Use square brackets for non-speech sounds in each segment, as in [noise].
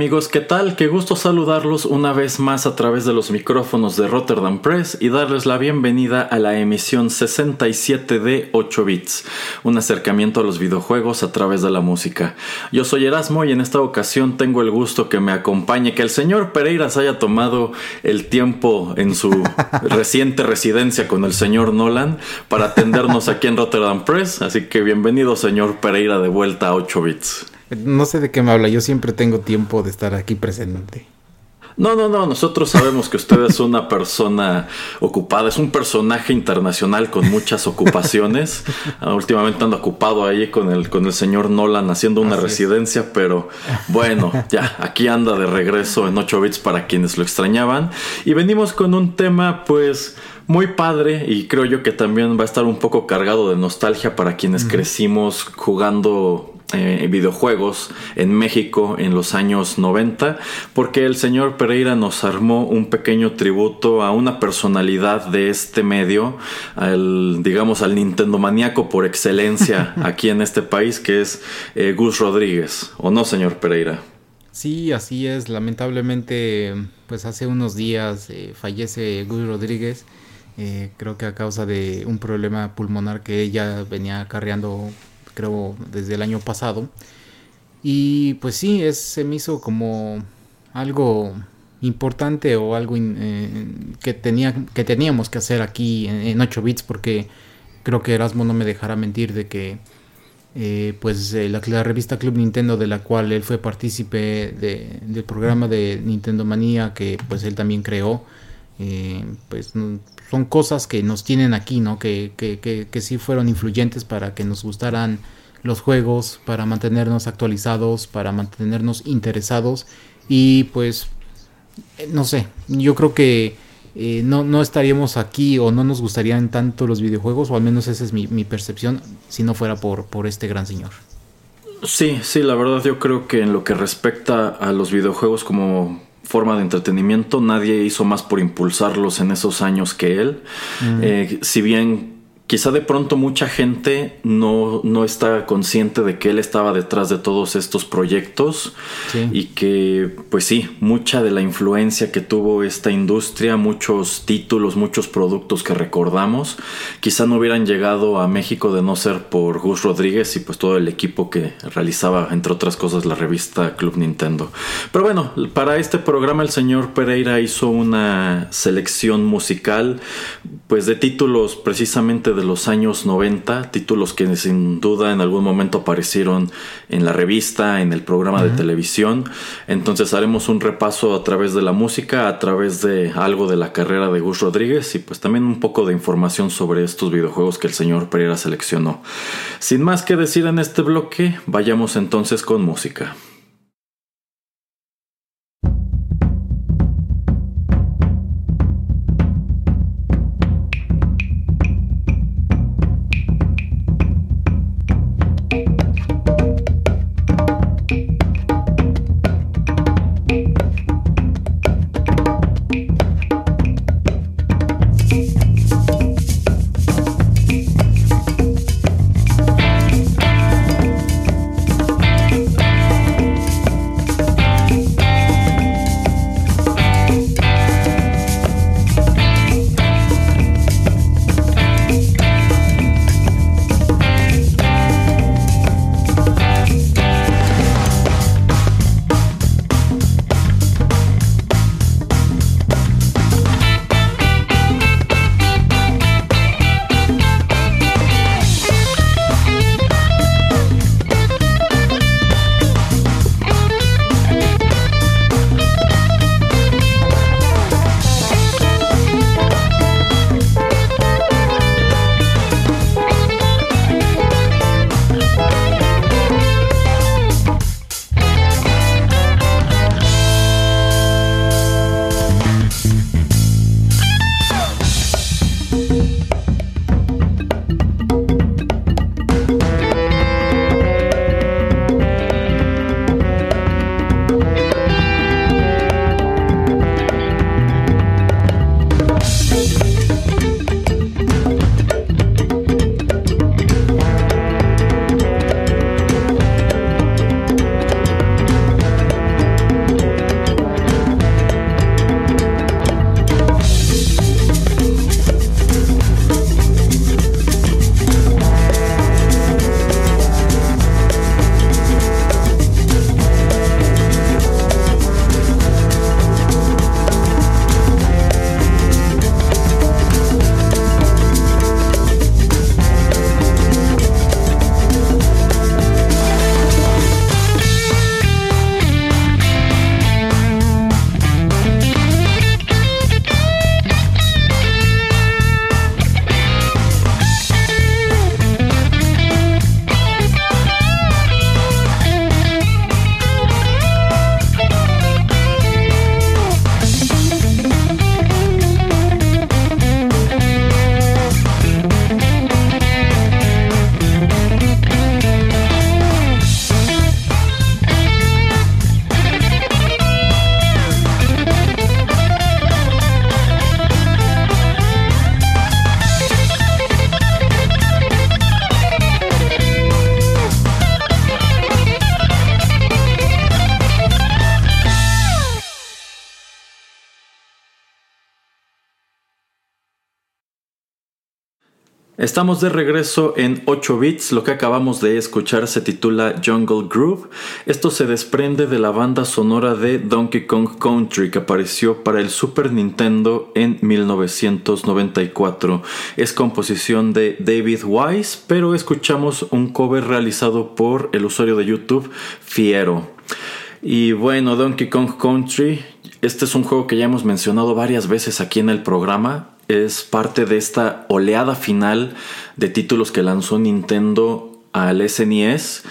Amigos, ¿qué tal? Qué gusto saludarlos una vez más a través de los micrófonos de Rotterdam Press y darles la bienvenida a la emisión 67 de 8 bits, un acercamiento a los videojuegos a través de la música. Yo soy Erasmo y en esta ocasión tengo el gusto que me acompañe, que el señor Pereira se haya tomado el tiempo en su [laughs] reciente residencia con el señor Nolan para atendernos aquí en Rotterdam Press, así que bienvenido señor Pereira de vuelta a 8 bits. No sé de qué me habla, yo siempre tengo tiempo de estar aquí presente. No, no, no, nosotros sabemos que usted es una persona ocupada, es un personaje internacional con muchas ocupaciones. Ah, últimamente ando ocupado ahí con el, con el señor Nolan haciendo una residencia, pero bueno, ya, aquí anda de regreso en 8 bits para quienes lo extrañaban. Y venimos con un tema pues muy padre y creo yo que también va a estar un poco cargado de nostalgia para quienes crecimos jugando eh, videojuegos en México en los años 90, porque el señor Pereira nos armó un pequeño tributo a una personalidad de este medio, al, digamos al Nintendo maníaco por excelencia [laughs] aquí en este país, que es eh, Gus Rodríguez, ¿o no, señor Pereira? Sí, así es. Lamentablemente, pues hace unos días eh, fallece Gus Rodríguez. creo que a causa de un problema pulmonar que ella venía acarreando creo, desde el año pasado. Y pues sí, se me hizo como algo importante o algo eh, que, tenía, que teníamos que hacer aquí en, 8 bits porque creo que Erasmo no me dejará mentir de que eh, pues eh, la, revista Club Nintendo de la cual él fue partícipe del programa de Nintendo Manía que pues él también creó pues son cosas que nos tienen aquí, ¿no? Que, que, que, que, sí fueron influyentes para que nos gustaran los juegos, para mantenernos actualizados, para mantenernos interesados y pues, eh, no sé, yo creo que eh, no, no, estaríamos aquí o no nos gustarían tanto los videojuegos, o al menos esa es mi, mi percepción, si no fuera por, por este gran señor. Sí, sí, la verdad yo creo que en lo que respecta a los videojuegos como forma de entretenimiento. Nadie hizo más por impulsarlos en esos años que él. Eh, si bien quizá de pronto mucha gente no, no está consciente de que él estaba detrás de todos estos proyectos y que, pues sí, mucha de la influencia que tuvo esta industria, muchos títulos, muchos productos que recordamos, quizá no hubieran llegado a México de no ser por Gus Rodríguez y pues todo el equipo que realizaba, entre otras cosas, la revista Club Nintendo. Pero bueno, para este programa el señor Pereira hizo una selección musical, pues de títulos precisamente de de los años 90, títulos que sin duda en algún momento aparecieron en la revista, en el programa de televisión. Entonces haremos un repaso a través de la música, a través de algo de la carrera de Gus Rodríguez y pues también un poco de información sobre estos videojuegos que el señor Pereira seleccionó. Sin más que decir en este bloque, vayamos entonces con música. Estamos de regreso en 8 bits, lo que acabamos de escuchar se titula Jungle Groove. Esto se desprende de la banda sonora de Donkey Kong Country que apareció para el Super Nintendo en 1994. Es composición de David Wise, pero escuchamos un cover realizado por el usuario de YouTube Fiero. Y bueno, Donkey Kong Country, este es un juego que ya hemos mencionado varias veces aquí en el programa es parte de esta oleada final de títulos que lanzó Nintendo al SNES.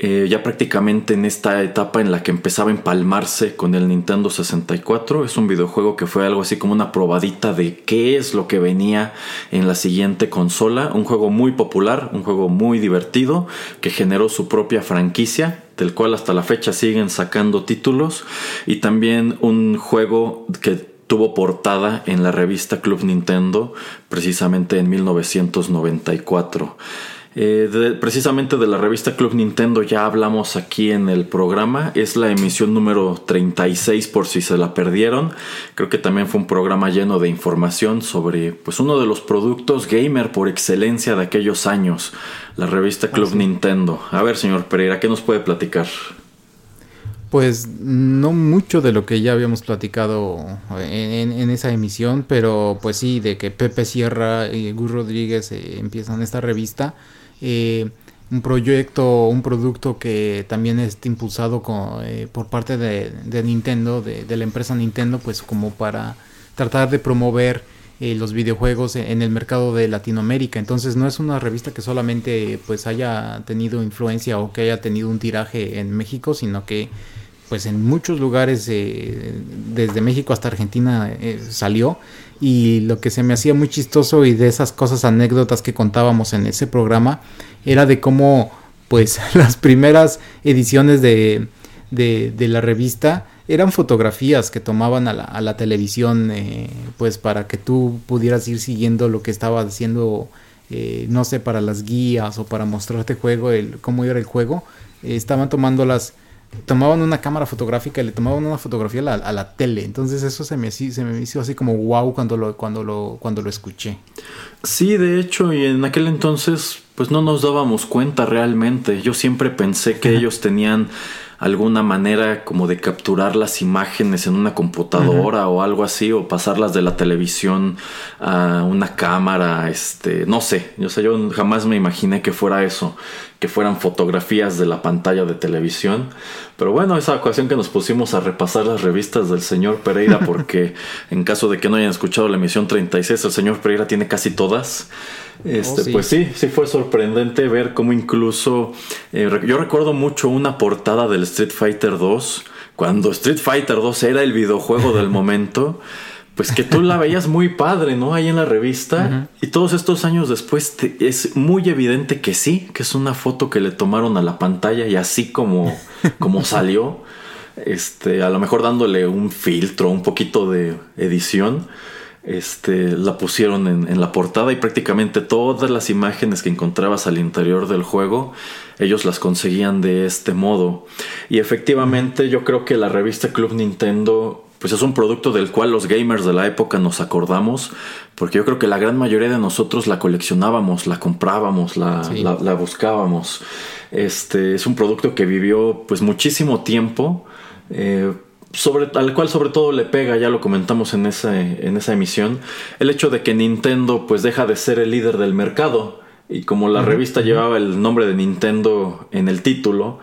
Eh, ya prácticamente en esta etapa en la que empezaba a empalmarse con el Nintendo 64. Es un videojuego que fue algo así como una probadita de qué es lo que venía en la siguiente consola. Un juego muy popular, un juego muy divertido, que generó su propia franquicia, del cual hasta la fecha siguen sacando títulos. Y también un juego que tuvo portada en la revista Club Nintendo precisamente en 1994. Eh, precisamente de la revista Club Nintendo ya hablamos aquí en el programa. Es la emisión número 36 por si se la perdieron. Creo que también fue un programa lleno de información sobre pues, uno de los productos gamer por excelencia de aquellos años. La revista Club ah, Nintendo. A ver, señor Pereira, ¿qué nos puede platicar? Pues no mucho de lo que ya habíamos platicado en, esa emisión, pero pues sí, de que Pepe Sierra y Gus Rodríguez eh, empiezan esta revista. Eh, un proyecto, un producto que también está impulsado eh, por parte de, Nintendo, de, la empresa Nintendo, pues como para tratar de promover los videojuegos en el mercado de Latinoamérica. Entonces no es una revista que solamente pues haya tenido influencia o que haya tenido un tiraje en México, sino que pues en muchos lugares, eh, desde México hasta Argentina, eh, salió. Y lo que se me hacía muy chistoso y de esas cosas, anécdotas que contábamos en ese programa, era de cómo, pues, [laughs] las primeras ediciones de, de, la revista eran fotografías que tomaban a la, a la televisión, eh, pues, para que tú pudieras ir siguiendo lo que estaba haciendo, no sé, para las guías o para mostrarte juego, el, cómo era el juego. estaban tomando las tomaban una cámara fotográfica y le tomaban una fotografía a la, tele. Entonces eso se me, se me hizo así como wow cuando lo, cuando, lo, cuando lo escuché. Sí, de hecho, y en aquel entonces pues no nos dábamos cuenta realmente. Yo siempre pensé que ellos tenían alguna manera como de capturar las imágenes en una computadora o algo así o pasarlas de la televisión a una cámara, este, no sé, yo sé, yo jamás me imaginé que fuera eso, que fueran fotografías de la pantalla de televisión, pero bueno, esa ocasión que nos pusimos a repasar las revistas del señor Pereira [laughs] porque en caso de que no hayan escuchado la emisión 36, el señor Pereira tiene casi todas. Este, oh, Pues sí, sí fue sorprendente ver cómo incluso eh, yo recuerdo mucho una portada del Street Fighter 2, cuando Street Fighter 2 era el videojuego del [laughs] momento, pues que tú la veías muy padre, ¿no? Ahí en la revista. Y todos estos años después es muy evidente que sí, que es una foto que le tomaron a la pantalla y así como, [laughs] como salió, este, a lo mejor dándole un filtro, un poquito de edición este, la pusieron en, la portada y prácticamente todas las imágenes que encontrabas al interior del juego, ellos las conseguían de este modo. Y efectivamente yo creo que la revista Club Nintendo pues es un producto del cual los gamers de la época nos acordamos, porque yo creo que la gran mayoría de nosotros la coleccionábamos, la comprábamos, la, la buscábamos. Este es un producto que vivió pues muchísimo tiempo. Eh, sobre, al cual sobre todo le pega, ya lo comentamos en esa, en esa emisión, el hecho de que Nintendo pues deja de ser el líder del mercado y como la revista llevaba el nombre de Nintendo en el título,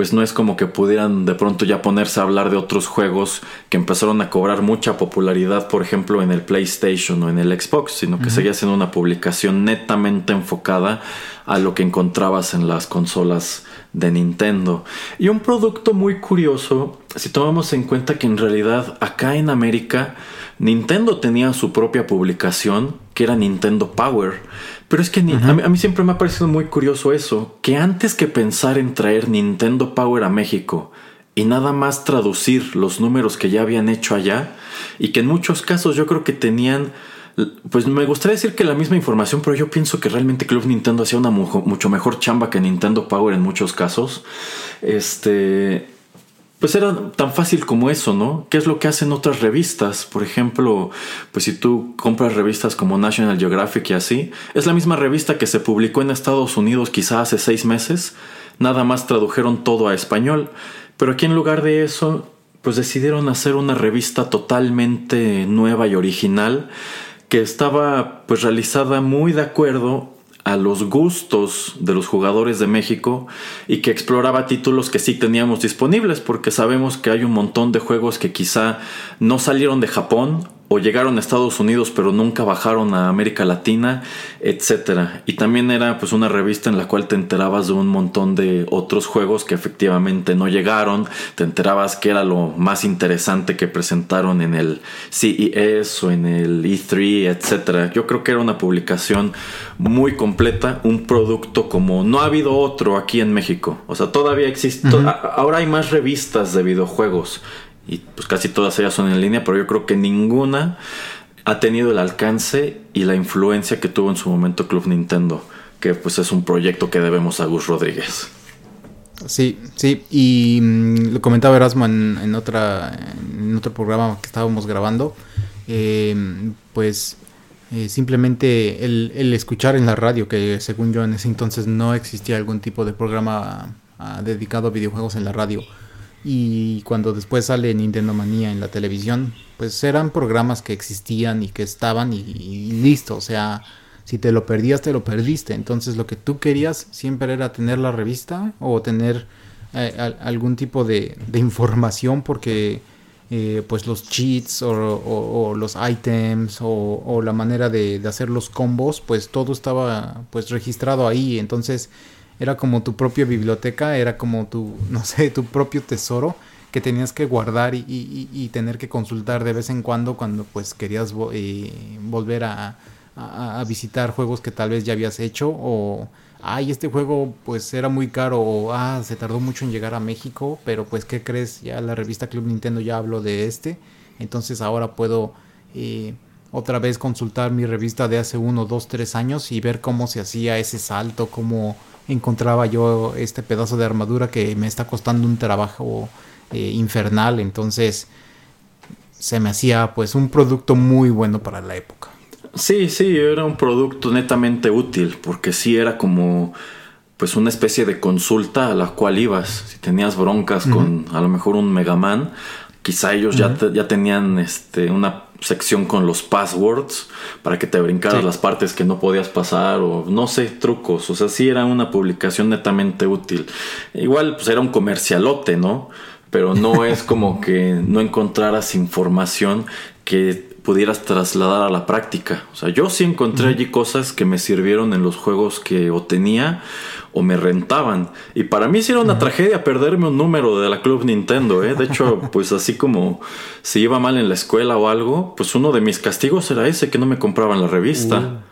pues no es como que pudieran de pronto ya ponerse a hablar de otros juegos que empezaron a cobrar mucha popularidad, por ejemplo, en el PlayStation o en el Xbox, sino que seguía siendo una publicación netamente enfocada a lo que encontrabas en las consolas de Nintendo. Y un producto muy curioso, si tomamos en cuenta que en realidad acá en América Nintendo tenía su propia publicación, que era Nintendo Power. Pero es que a, mí, siempre me ha parecido muy curioso eso, que antes que pensar en traer Nintendo Power a México y nada más traducir los números que ya habían hecho allá, y que en muchos casos yo creo que tenían pues me gustaría decir que la misma información, pero yo pienso que realmente Club Nintendo hacía una mucho mejor chamba que Nintendo Power en muchos casos. Este. Pues era tan fácil como eso, ¿no? ¿Qué es lo que hacen otras revistas? Por ejemplo, pues si tú compras revistas como National Geographic y así, es la misma revista que se publicó en Estados Unidos quizá hace seis meses, nada más tradujeron todo a español, pero aquí en lugar de eso, pues decidieron hacer una revista totalmente nueva y original que estaba pues realizada muy de acuerdo a los gustos de los jugadores de México y que exploraba títulos que sí teníamos disponibles porque sabemos que hay un montón de juegos que quizá no salieron de Japón o llegaron a Estados Unidos pero nunca bajaron a América Latina, etcétera. Y también era pues una revista en la cual te enterabas de un montón de otros juegos que efectivamente no llegaron, te enterabas que era lo más interesante que presentaron en el CES o en el E3, etcétera. Yo creo que era una publicación muy completa, un producto como no ha habido otro aquí en México. O sea, todavía existe, ahora hay más revistas de videojuegos y pues casi todas ellas son en línea, pero yo creo que ninguna ha tenido el alcance y la influencia que tuvo en su momento Club Nintendo, que pues es un proyecto que debemos a Gus Rodríguez. Sí, sí, y mm, lo comentaba Erasmo en, otra, en otro programa que estábamos grabando, eh, pues eh, simplemente el, el, escuchar en la radio, que según yo en ese entonces no existía algún tipo de programa ah, dedicado a videojuegos en la radio, y cuando después sale Nintendo Manía en la televisión, pues eran programas que existían y que estaban y, listo, o sea, si te lo perdías, te lo perdiste. Entonces lo que tú querías siempre era tener la revista o tener eh, algún tipo de, información porque eh, pues los cheats o, los items o, la manera de, de, hacer los combos, pues todo estaba pues registrado ahí. Entonces era como tu propia biblioteca, era como tu, [laughs] no sé, tu propio tesoro que tenías que guardar y, tener que consultar de vez en cuando cuando pues querías eh, volver a, visitar juegos que tal vez ya habías hecho o ay este juego pues era muy caro o ah se tardó mucho en llegar a México pero pues qué crees ya la revista Club Nintendo ya habló de este entonces ahora puedo eh, otra vez consultar mi revista de hace uno, dos, tres años y ver cómo se hacía ese salto, cómo encontraba yo este pedazo de armadura que me está costando un trabajo eh, infernal. Entonces se me hacía pues un producto muy bueno para la época. Sí, sí, era un producto netamente útil porque sí era como pues una especie de consulta a la cual ibas. Si tenías broncas con a lo mejor un Megaman, quizá ellos ya, ya tenían este, una sección con los passwords para que te brincaras las partes que no podías pasar o no sé, trucos. O sea, sí era una publicación netamente útil. Igual pues era un comercialote, ¿no? Pero no es como que no encontraras información que pudieras trasladar a la práctica. O sea, yo sí encontré allí cosas que me sirvieron en los juegos que o tenía o me rentaban. Y para mí sí era una tragedia perderme un número de la Club Nintendo, ¿eh? De hecho, [laughs] pues así como si iba mal en la escuela o algo, pues uno de mis castigos era ese, que no me compraban la revista.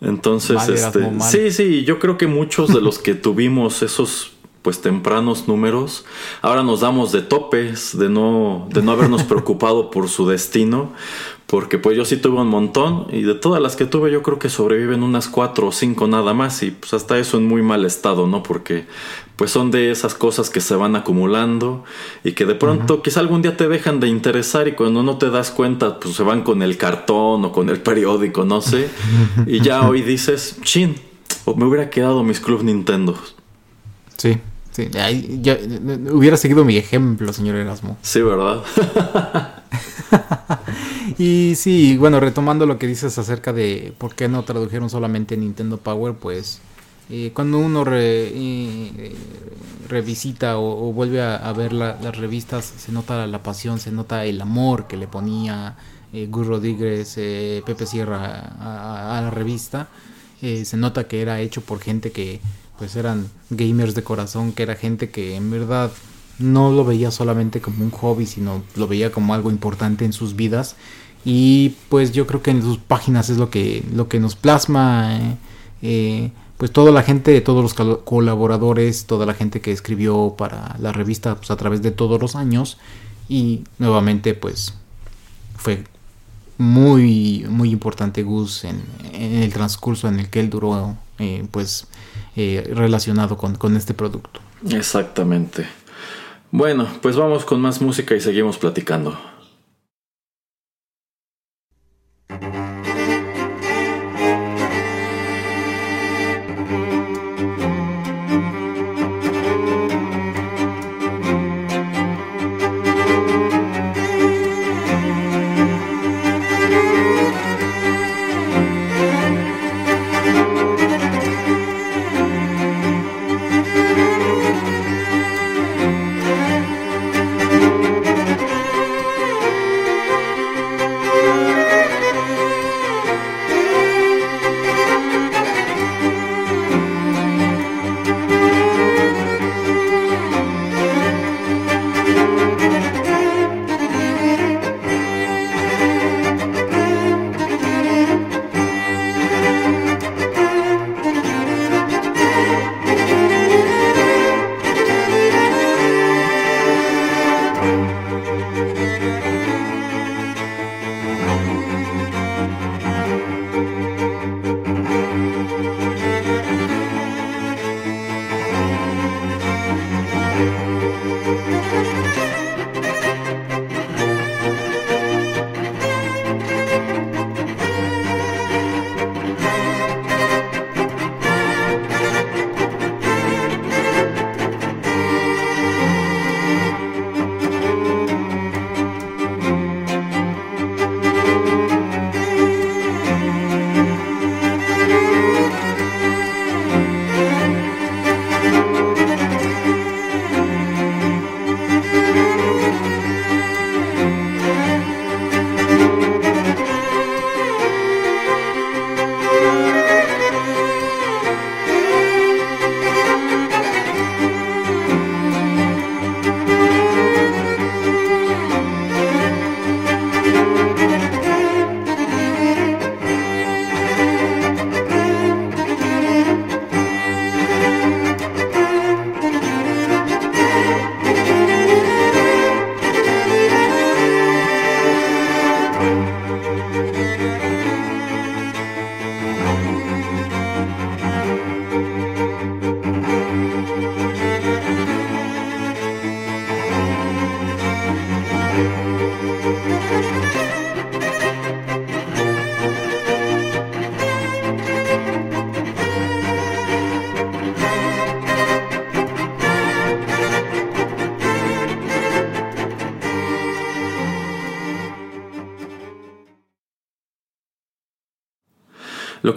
Entonces, este, sí, sí, yo creo que muchos de los que tuvimos esos pues tempranos números. Ahora nos damos de topes, de no, de no habernos [laughs] preocupado por su destino, porque pues yo sí tuve un montón y de todas las que tuve yo creo que sobreviven unas cuatro o cinco nada más y pues hasta eso en muy mal estado, ¿no? Porque pues son de esas cosas que se van acumulando y que de pronto quizá algún día te dejan de interesar y cuando no te das cuenta pues se van con el cartón o con el periódico, no sé, [laughs] y ya hoy dices, chin, o me hubiera quedado mis Club Nintendo. Sí, sí, ya, hubiera seguido mi ejemplo, señor Erasmo. Sí, ¿verdad? [laughs] y sí, bueno, retomando lo que dices acerca de por qué no tradujeron solamente Nintendo Power, pues eh, cuando uno eh, revisita o, vuelve a, ver las revistas, se nota la pasión, se nota el amor que le ponía eh, Gus Rodríguez, eh, Pepe Sierra a, la revista. se nota que era hecho por gente que pues eran gamers de corazón, que era gente que en verdad no lo veía solamente como un hobby, sino lo veía como algo importante en sus vidas. Y pues yo creo que en sus páginas es lo que, lo que nos plasma. Eh, eh, pues toda la gente, todos los colaboradores, toda la gente que escribió para la revista pues, a través de todos los años. Y nuevamente pues fue muy, muy importante Gus en, el transcurso en el que él duró eh, pues relacionado con, con este producto. Exactamente. Bueno, pues vamos con más música y seguimos platicando.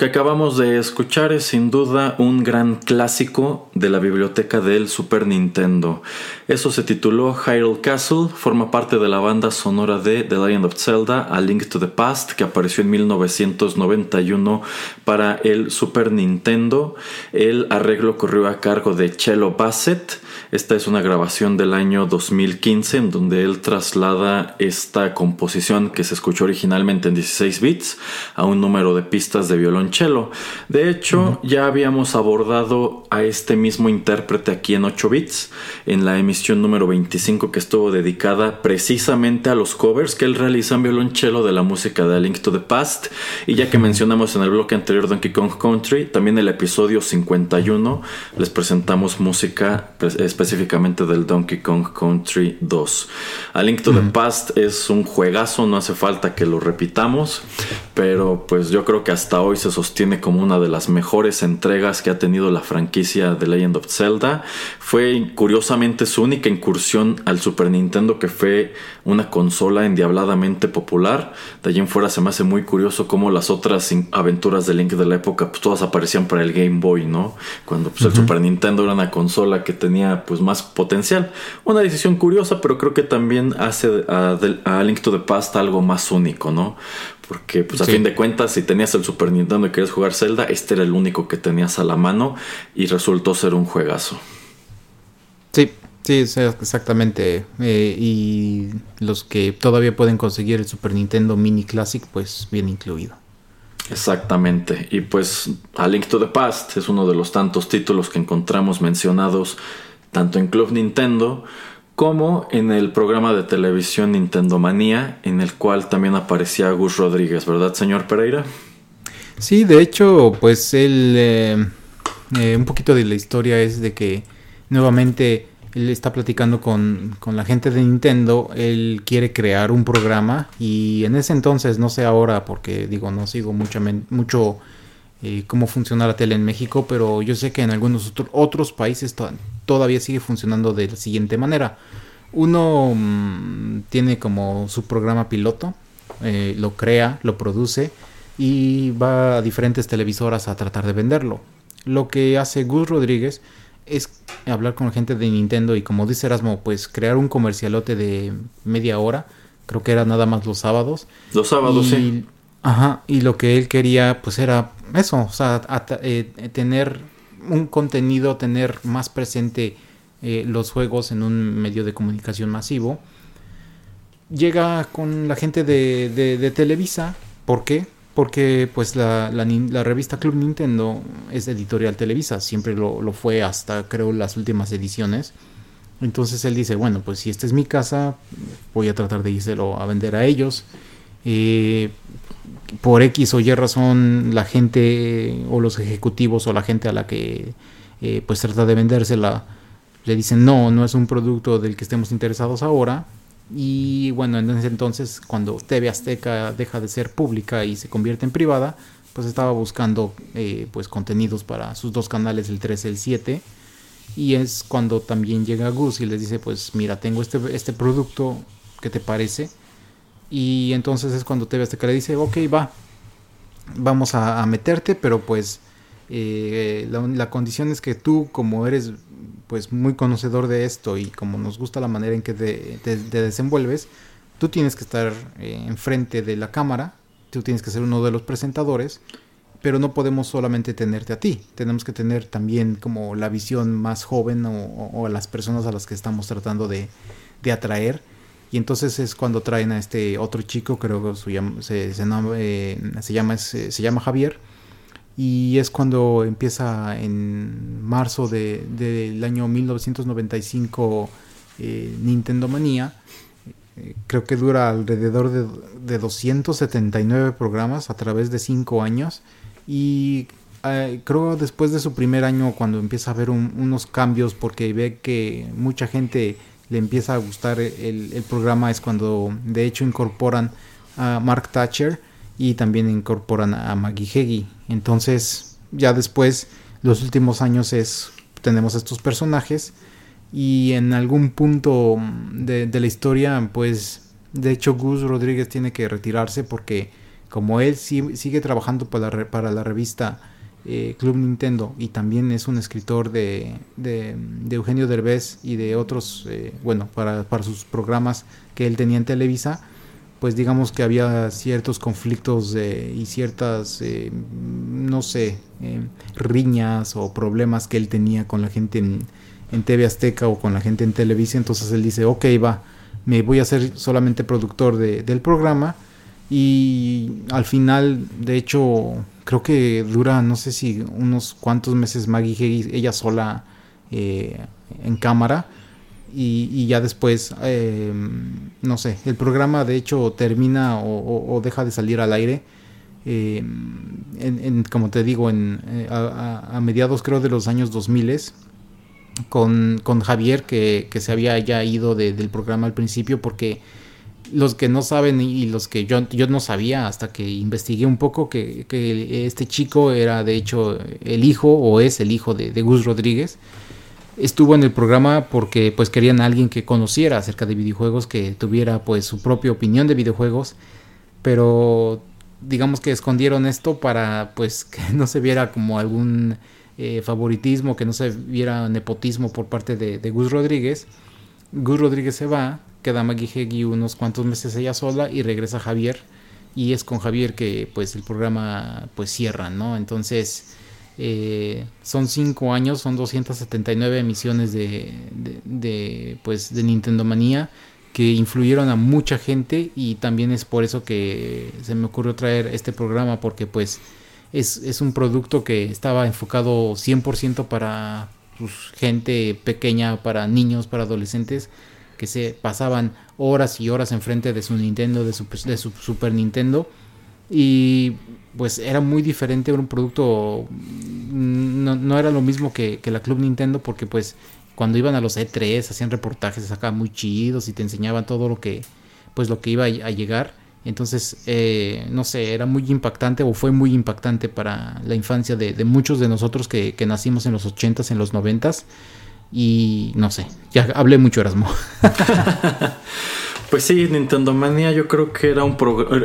Que acabamos de escuchar es sin duda un gran clásico de la biblioteca del Super Nintendo. Eso se tituló Hyrule Castle, forma parte de la banda sonora de The Legend of Zelda, A Link to the Past, que apareció en 1991 para el Super Nintendo. El arreglo corrió a cargo de Cello Bassett. Esta es una grabación del año 2015 en donde él traslada esta composición que se escuchó originalmente en 16 bits a un número de pistas de violonchelo. De hecho, ya habíamos abordado a este mismo intérprete aquí en 8 bits en la emisión número 25 que estuvo dedicada precisamente a los covers que él realiza en violonchelo de la música de A Link to the Past. Y ya que mencionamos en el bloque anterior Donkey Kong Country, también el episodio 51 les presentamos música específicamente del Donkey Kong Country 2. A Link to the Past es un juegazo, no hace falta que lo repitamos, pero pues yo creo que hasta hoy se sostiene como una de las mejores entregas que ha tenido la franquicia de Legend of Zelda. Fue curiosamente su única incursión al Super Nintendo que fue una consola endiabladamente popular. De allí en fuera se me hace muy curioso cómo las otras aventuras de Link de la época pues todas aparecían para el Game Boy, ¿no? Cuando pues, el Super Nintendo era una consola que tenía pues más potencial. Una decisión curiosa, pero creo que también hace a, Link to the Past algo más único, ¿no? Porque pues a fin de cuentas, si tenías el Super Nintendo y querías jugar Zelda, este era el único que tenías a la mano y resultó ser un juegazo. Sí, sí, exactamente. Eh, y los que todavía pueden conseguir el Super Nintendo Mini Classic, pues bien incluido. Exactamente. Y pues A Link to the Past es uno de los tantos títulos que encontramos mencionados tanto en Club Nintendo como en el programa de televisión Nintendo Manía, en el cual también aparecía Gus Rodríguez, ¿verdad, señor Pereira? Sí, de hecho, pues él, eh, eh, un poquito de la historia es de que nuevamente él está platicando con, con, la gente de Nintendo, él quiere crear un programa y en ese entonces, no sé ahora porque digo, no sigo mucho, mucho eh, cómo funciona la tele en México, pero yo sé que en algunos otros países todavía sigue funcionando de la siguiente manera. Uno mm, tiene como su programa piloto, eh, lo crea, lo produce y va a diferentes televisoras a tratar de venderlo. Lo que hace Gus Rodríguez es hablar con gente de Nintendo y como dice Erasmo, pues crear un comercialote de media hora. Creo que era nada más los sábados. Los sábados, sí. Ajá, y lo que él quería pues era eso, o sea, eh, tener un contenido, tener más presente eh, los juegos en un medio de comunicación masivo. Llega con la gente de, de Televisa, ¿por qué? Porque pues la, revista Club Nintendo es editorial Televisa, siempre lo, fue hasta creo las últimas ediciones. Entonces él dice, bueno, pues si esta es mi casa, voy a tratar de írselo a vender a ellos. Eh, por X o Y razón, la gente o los ejecutivos o la gente a la que eh, pues trata de vendérsela, le dicen, no, no es un producto del que estemos interesados ahora, y bueno, en ese entonces, cuando TV Azteca deja de ser pública y se convierte en privada, pues estaba buscando eh, pues contenidos para sus dos canales, el 3 y el 7. Y es cuando también llega Gus y les dice, pues mira, tengo este, este producto, ¿qué te parece? Y entonces es cuando TV Azteca le dice, ok, va, vamos a, meterte, pero pues eh, la, la, condición es que tú, como eres pues muy conocedor de esto y como nos gusta la manera en que te, desenvuelves, tú tienes que estar eh, enfrente de la cámara, tú tienes que ser uno de los presentadores, pero no podemos solamente tenerte a ti, tenemos que tener también como la visión más joven o, a las personas a las que estamos tratando de, atraer. Y entonces es cuando traen a este otro chico, creo que se, se, eh, se, llama, se llama Javier, y es cuando empieza en marzo del año 1995 eh, Nintendo Manía. Eh, creo que dura alrededor de, de, 279 programas a través de 5 años. Y eh, creo después de su primer año, cuando empieza a haber unos cambios, porque ve que mucha gente le empieza a gustar el, el programa, es cuando de hecho incorporan a Mark Thatcher y también incorporan a Maggie Heggie. Entonces, ya después, los últimos años es tenemos estos personajes y en algún punto de, la historia, pues, de hecho, Gus Rodríguez tiene que retirarse porque como él sigue trabajando para la, la revista eh, Club Nintendo y también es un escritor de, de, Eugenio Derbez y de otros, eh, bueno, para, para sus programas que él tenía en Televisa, pues digamos que había ciertos conflictos y ciertas, eh, no sé, eh, riñas o problemas que él tenía con la gente en, en, TV Azteca o con la gente en Televisa. Entonces él dice, ok, va, me voy a hacer solamente productor del programa. Y al final, de hecho, creo que dura, no sé si unos cuantos meses Maggie ella sola eh, en cámara y, ya después, eh, no sé, el programa de hecho termina o, deja de salir al aire. Eh, en, como te digo, en, eh, a, mediados creo de los años 2000 con, con Javier que, que, se había ya ido del programa al principio porque los que no saben y los que yo, yo no sabía hasta que investigué un poco que, que este chico era de hecho el hijo o es el hijo de Gus Rodríguez estuvo en el programa porque pues querían a alguien que conociera acerca de videojuegos, que tuviera pues su propia opinión de videojuegos, pero digamos que escondieron esto para pues [laughs] que no se viera como algún eh, favoritismo, que no se viera nepotismo por parte de, Gus Rodríguez. Gus Rodríguez se va, queda Maggie Heggie unos cuantos meses ella sola y regresa Javier y es con Javier que pues el programa pues cierra, ¿no? Entonces eh, son 5 años, son 279 emisiones de, de, pues, de Nintendo Manía que influyeron a mucha gente y también es por eso que se me ocurrió traer este programa porque pues es, es un producto que estaba enfocado 100% para pues, gente pequeña, para niños, para adolescentes que se pasaban horas y horas enfrente de su Nintendo, de su, de su Super Nintendo y pues era muy diferente, era un producto, mm, no, era lo mismo que, la Club Nintendo porque pues cuando iban a los E3 hacían reportajes acá muy chidos y te enseñaban todo lo que, pues lo que iba a, llegar. Entonces, eh, no sé, era muy impactante o fue muy impactante para la infancia de, muchos de nosotros que, que, nacimos en los 80s, en los 90s. Y no sé, ya hablé mucho Erasmo. [laughs] Pues sí, Nintendo Mania yo creo que era un,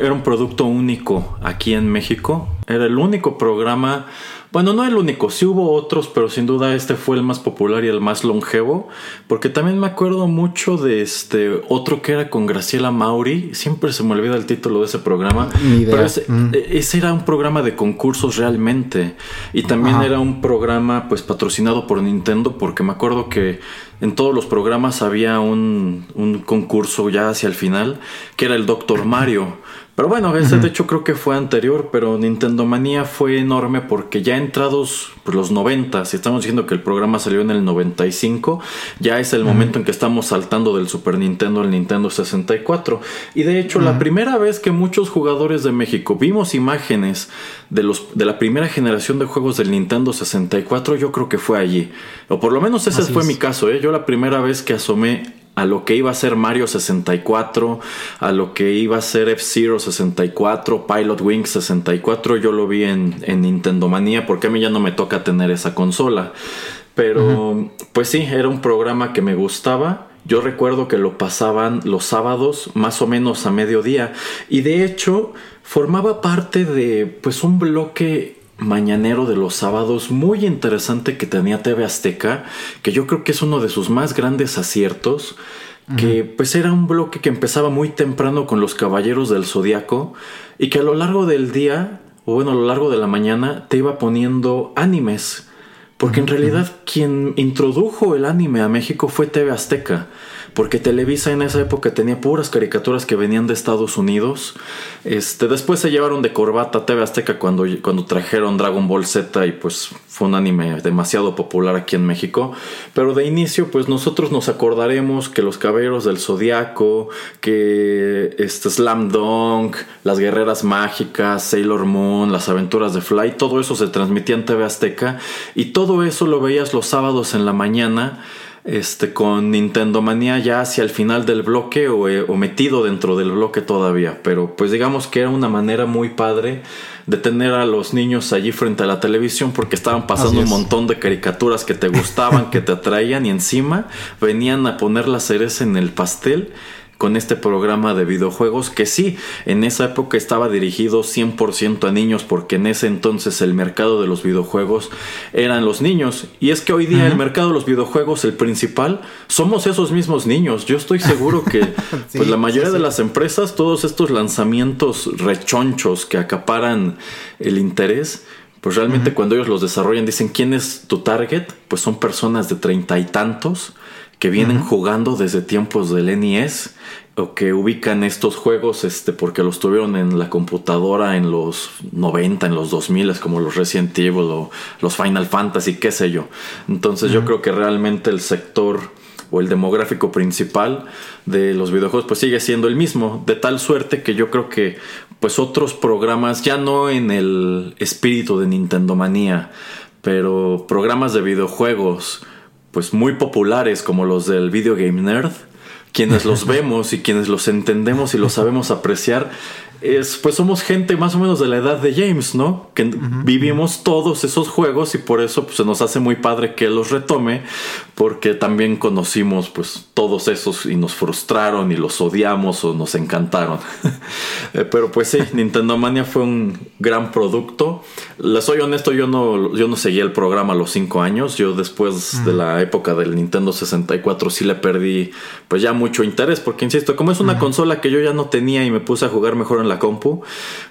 era un producto único aquí en México. Era el único programa bueno, no el único, sí hubo otros, pero sin duda este fue el más popular y el más longevo, porque también me acuerdo mucho de este otro que era con Graciela Mauri, siempre se me olvida el título de ese programa, pero mm. e, ese, era un programa de concursos realmente y también era un programa pues patrocinado por Nintendo porque me acuerdo que en todos los programas había un, un concurso ya hacia el final que era el Doctor Mario. Pero bueno, ese de hecho creo que fue anterior, pero Nintendo Manía fue enorme porque ya entrados pues, los 90, si estamos diciendo que el programa salió en el 95, ya es el momento en que estamos saltando del Super Nintendo al Nintendo 64. Y de hecho, la primera vez que muchos jugadores de México vimos imágenes de, los, de la primera generación de juegos del Nintendo 64, yo creo que fue allí. O por lo menos ese fue mi caso, ¿eh? Yo la primera vez que asomé a lo que iba a ser Mario 64, a lo que iba a ser F-Zero 64, Pilot Wings 64, yo lo vi en, Nintendo Manía porque a mí ya no me toca tener esa consola. Pero pues sí, era un programa que me gustaba. Yo recuerdo que lo pasaban los sábados más o menos a mediodía y de hecho formaba parte de pues un bloque mañanero de los sábados muy interesante que tenía TV Azteca, que yo creo que es uno de sus más grandes aciertos, que pues era un bloque que empezaba muy temprano con los Caballeros del Zodiaco y que a lo largo del día, o bueno, a lo largo de la mañana, te iba poniendo animes. Porque en realidad quien introdujo el anime a México fue TV Azteca porque Televisa en esa época tenía puras caricaturas que venían de Estados Unidos. Este, después se llevaron de corbata TV Azteca cuando, cuando trajeron Dragon Ball Z y pues fue un anime demasiado popular aquí en México. Pero de inicio, pues nosotros nos acordaremos que los Caballeros del Zodiaco, que este Slam Dunk, las Guerreras Mágicas, Sailor Moon, las aventuras de Fly, todo eso se transmitía en TV Azteca y todo eso lo veías los sábados en la mañana este, con Nintendo Manía ya hacia el final del bloque eh, o, metido dentro del bloque todavía. Pero pues digamos que era una manera muy padre de tener a los niños allí frente a la televisión porque estaban pasando un montón de caricaturas que te gustaban, que te atraían y encima venían a poner la cereza en el pastel con este programa de videojuegos que sí, en esa época estaba dirigido 100% a niños porque en ese entonces el mercado de los videojuegos eran los niños. Y es que hoy día el mercado de los videojuegos el principal somos esos mismos niños. Yo estoy seguro que [laughs] pues la mayoría de las empresas todos estos lanzamientos rechonchos que acaparan el interés pues realmente cuando ellos los desarrollan dicen quién es tu target, pues son personas de treinta y tantos que vienen jugando desde tiempos del NES o que ubican estos juegos este porque los tuvieron en la computadora en los 90, en los 2000 como los Resident Evil o los Final Fantasy, qué sé yo. Entonces yo creo que realmente el sector o el demográfico principal de los videojuegos pues sigue siendo el mismo, de tal suerte que yo creo que pues otros programas ya no en el espíritu de Nintendo Manía, pero programas de videojuegos pues muy populares como los del Video Game Nerd, quienes los [laughs] vemos y quienes los entendemos y los sabemos apreciar, es, pues somos gente más o menos de la edad de James, ¿no? Que vivimos todos esos juegos y por eso pues, se nos hace muy padre que los retome, porque también conocimos pues todos esos y nos frustraron y los odiamos o nos encantaron. [laughs] Eh, pero pues sí, [laughs] Nintendo Mania fue un gran producto. Les soy honesto, yo no, yo no seguí el programa a los 5 años. Yo después de la época del Nintendo 64 sí le perdí pues ya mucho interés, porque insisto, como es una consola que yo ya no tenía y me puse a jugar mejor en la compu,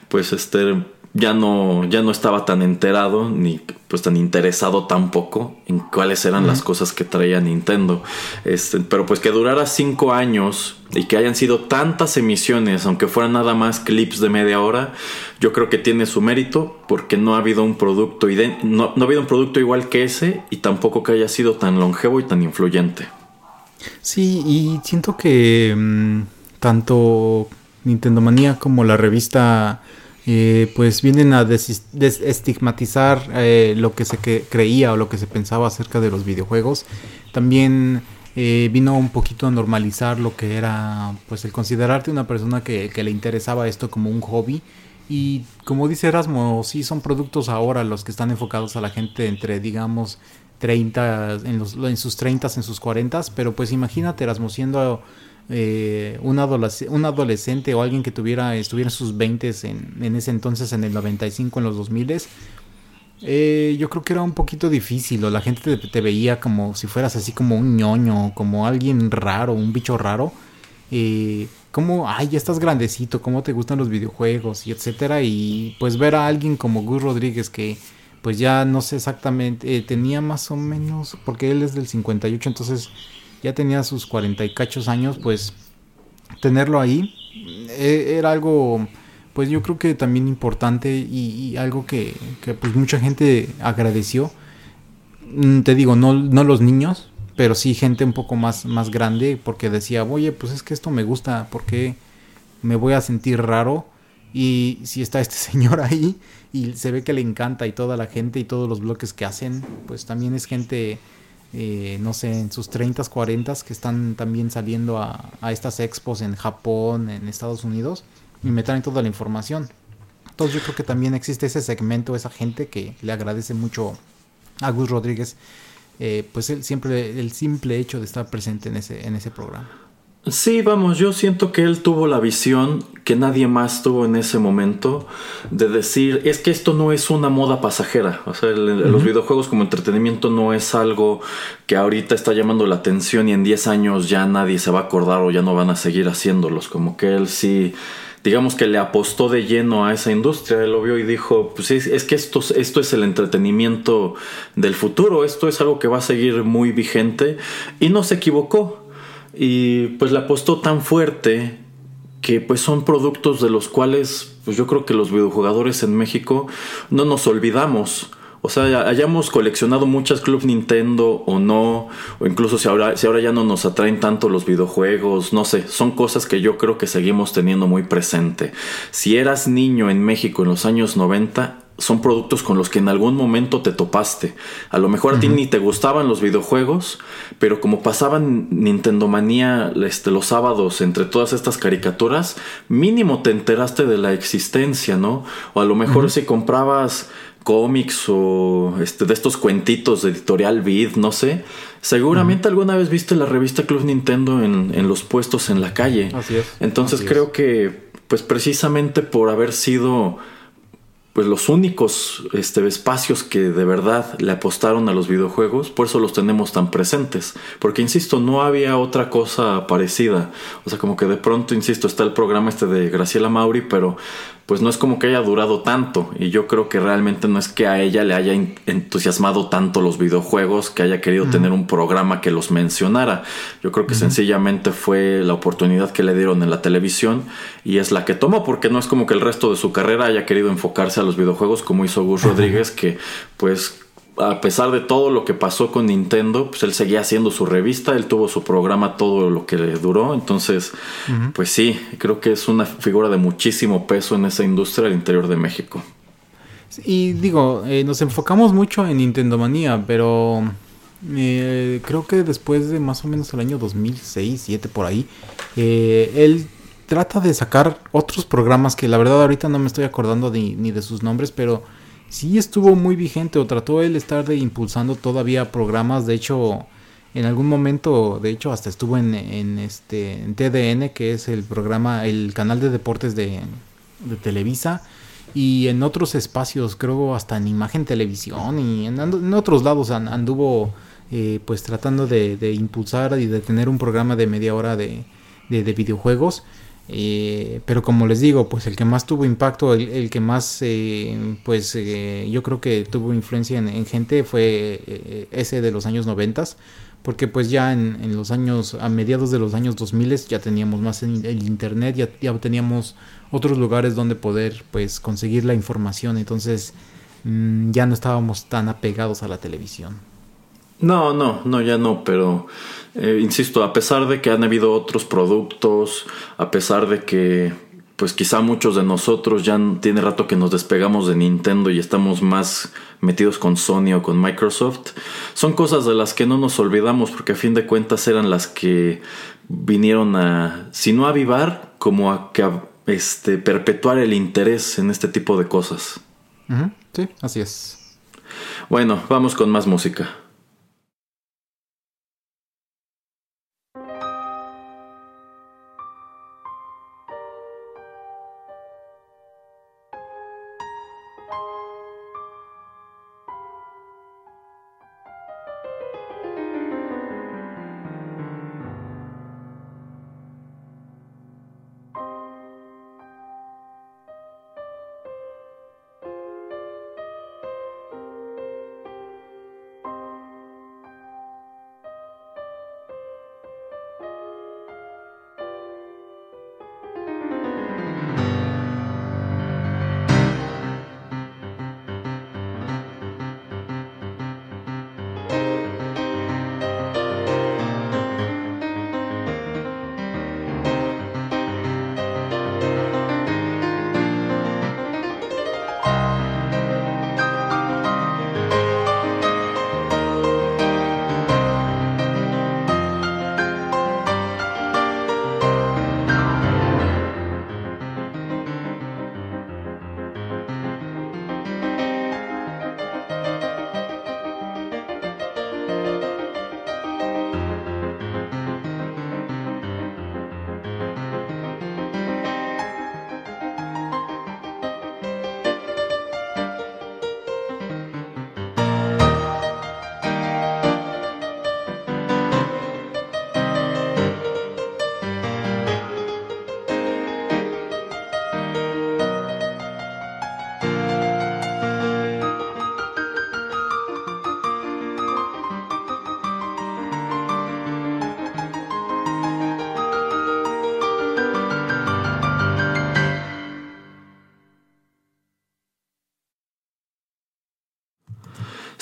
pues este ya no, ya no estaba tan enterado ni pues tan interesado tampoco en cuáles eran las cosas que traía Nintendo. Este, pero pues que durara cinco años y que hayan sido tantas emisiones, aunque fueran nada más clips de media hora, yo creo que tiene su mérito porque no ha habido un producto no, no ha habido un producto igual que ese y tampoco que haya sido tan longevo y tan influyente. Sí, y siento que mm, tanto Nintendo Manía como la revista eh, pues vienen a desestigmatizar eh, lo que se creía o lo que se pensaba acerca de los videojuegos. También eh, vino un poquito a normalizar lo que era pues el considerarte una persona que, le interesaba esto como un hobby. Y como dice Erasmo, sí son productos ahora los que están enfocados a la gente entre, digamos, 30, en, los, en sus 30, en sus 40, pero pues imagínate Erasmo siendo eh, un, adolescente o alguien que tuviera, estuviera en sus 20 en, en ese entonces, en el 95, en los 2000, eh, yo creo que era un poquito difícil, o la gente te, veía como si fueras así como un ñoño, como alguien raro, un bicho raro. Eh, como, ay, ya estás grandecito, cómo te gustan los videojuegos y etcétera. Y pues ver a alguien como Gus Rodríguez que pues ya no sé exactamente, eh, tenía más o menos, porque él es del 58, entonces ya tenía sus 40 y cachos años, pues tenerlo ahí eh, era algo, pues yo creo que también importante y, algo que, pues mucha gente agradeció. Mm, te digo, no, no los niños, pero sí gente un poco más, más grande, porque decía, oye, pues es que esto me gusta, porque me voy a sentir raro? Y si está este [laughs] señor ahí y se ve que le encanta y toda la gente y todos los bloques que hacen, pues también es gente eh, no sé, en sus 30, 40 que están también saliendo a, estas expos en Japón, en Estados Unidos, y me traen toda la información. Entonces yo creo que también existe ese segmento, esa gente que le agradece mucho a Gus Rodríguez, eh, pues el, siempre el simple hecho de estar presente en ese, en ese programa. Sí, vamos, yo siento que él tuvo la visión que nadie más tuvo en ese momento de decir, es que esto no es una moda pasajera, o sea, los videojuegos como entretenimiento no es algo que ahorita está llamando la atención y en 10 años ya nadie se va a acordar o ya no van a seguir haciéndolos, como que él sí digamos que le apostó de lleno a esa industria, él lo vio y dijo, pues es, es, que esto, esto es el entretenimiento del futuro, esto es algo que va a seguir muy vigente y no se equivocó. Y pues le apostó tan fuerte que pues son productos de los cuales pues yo creo que los videojugadores en México no nos olvidamos. O sea, hayamos coleccionado muchas Club Nintendo o no, o incluso si ahora, si ahora ya no nos atraen tanto los videojuegos, no sé, son cosas que yo creo que seguimos teniendo muy presente. Si eras niño en México en los años 90, son productos con los que en algún momento te topaste. A lo mejor a ti ni te gustaban los videojuegos, pero como pasaban Nintendo Manía este, los sábados entre todas estas caricaturas, mínimo te enteraste de la existencia, ¿no? O a lo mejor si comprabas cómics o este, de estos cuentitos de editorial Vid, no sé. Seguramente alguna vez viste la revista Club Nintendo en, los puestos en la calle. Así es. Entonces creo que, pues precisamente por haber sido pues los únicos este, espacios que de verdad le apostaron a los videojuegos, por eso los tenemos tan presentes. Porque, insisto, no había otra cosa parecida. O sea, como que de pronto, insisto, está el programa este de Graciela Mauri, pero pues no es como que haya durado tanto. Y yo creo que realmente no es que a ella le haya entusiasmado tanto los videojuegos, que haya querido tener un programa que los mencionara. Yo creo que sencillamente fue la oportunidad que le dieron en la televisión y es la que tomó, porque no es como que el resto de su carrera haya querido enfocarse a los videojuegos como hizo Gus Rodríguez, que pues a pesar de todo lo que pasó con Nintendo, pues él seguía haciendo su revista, él tuvo su programa todo lo que le duró, entonces, pues sí, creo que es una figura de muchísimo peso en esa industria al interior de México. Y digo, eh, nos enfocamos mucho en Nintendo Manía, pero eh, creo que después de más o menos el año 2006, 2007 por ahí, eh, él trata de sacar otros programas que la verdad ahorita no me estoy acordando ni de sus nombres, pero sí estuvo muy vigente o trató él estar de impulsando todavía programas. De hecho, en algún momento, de hecho, hasta estuvo en, este en TDN, que es el programa, el canal de deportes de, Televisa. Y en otros espacios, creo hasta en Imagen Televisión y en, otros lados anduvo eh, pues tratando de, impulsar y de tener un programa de media hora de videojuegos. Eh, pero como les digo, pues el que más tuvo impacto, el, que más, eh, pues eh, yo creo que tuvo influencia en, gente fue ese de los años noventas, porque pues ya en, los años, a mediados de los años 2000 ya teníamos más el internet, ya, ya, teníamos otros lugares donde poder pues conseguir la información, entonces mm, ya no estábamos tan apegados a la televisión. No, no, no, ya no, pero eh, insisto, a pesar de que han habido otros productos, a pesar de que pues quizá muchos de nosotros ya tiene rato que nos despegamos de Nintendo y estamos más metidos con Sony o con Microsoft, son cosas de las que no nos olvidamos porque a fin de cuentas eran las que vinieron a, si no a avivar, como a, este, perpetuar el interés en este tipo de cosas. Sí, así es. Bueno, vamos con más música.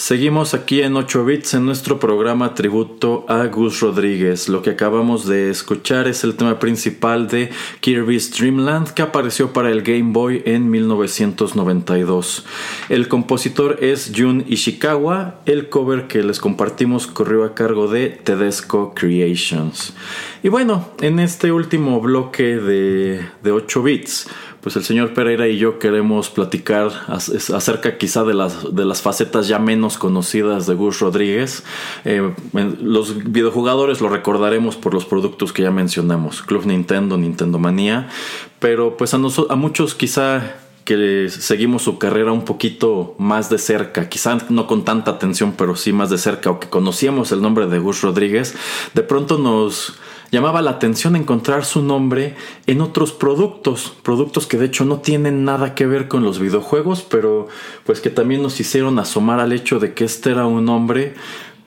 Seguimos aquí en 8 bits en nuestro programa tributo a Gus Rodríguez. Lo que acabamos de escuchar es el tema principal de Kirby's Dreamland que apareció para el Game Boy en 1992. El compositor es Jun Ishikawa. El cover que les compartimos corrió a cargo de Tedesco Creations. Y bueno, en este último bloque de, de 8 bits pues el señor Pereira y yo queremos platicar acerca quizá de las, de las facetas ya menos conocidas de Gus Rodríguez. Eh, los videojugadores lo recordaremos por los productos que ya mencionamos, Club Nintendo, Nintendo Manía, pero pues a, a muchos quizá que seguimos su carrera un poquito más de cerca, quizá no con tanta atención, pero sí más de cerca, o que conocíamos el nombre de Gus Rodríguez, de pronto nos llamaba la atención encontrar su nombre en otros productos, productos que de hecho no tienen nada que ver con los videojuegos, pero pues que también nos hicieron asomar al hecho de que este era un hombre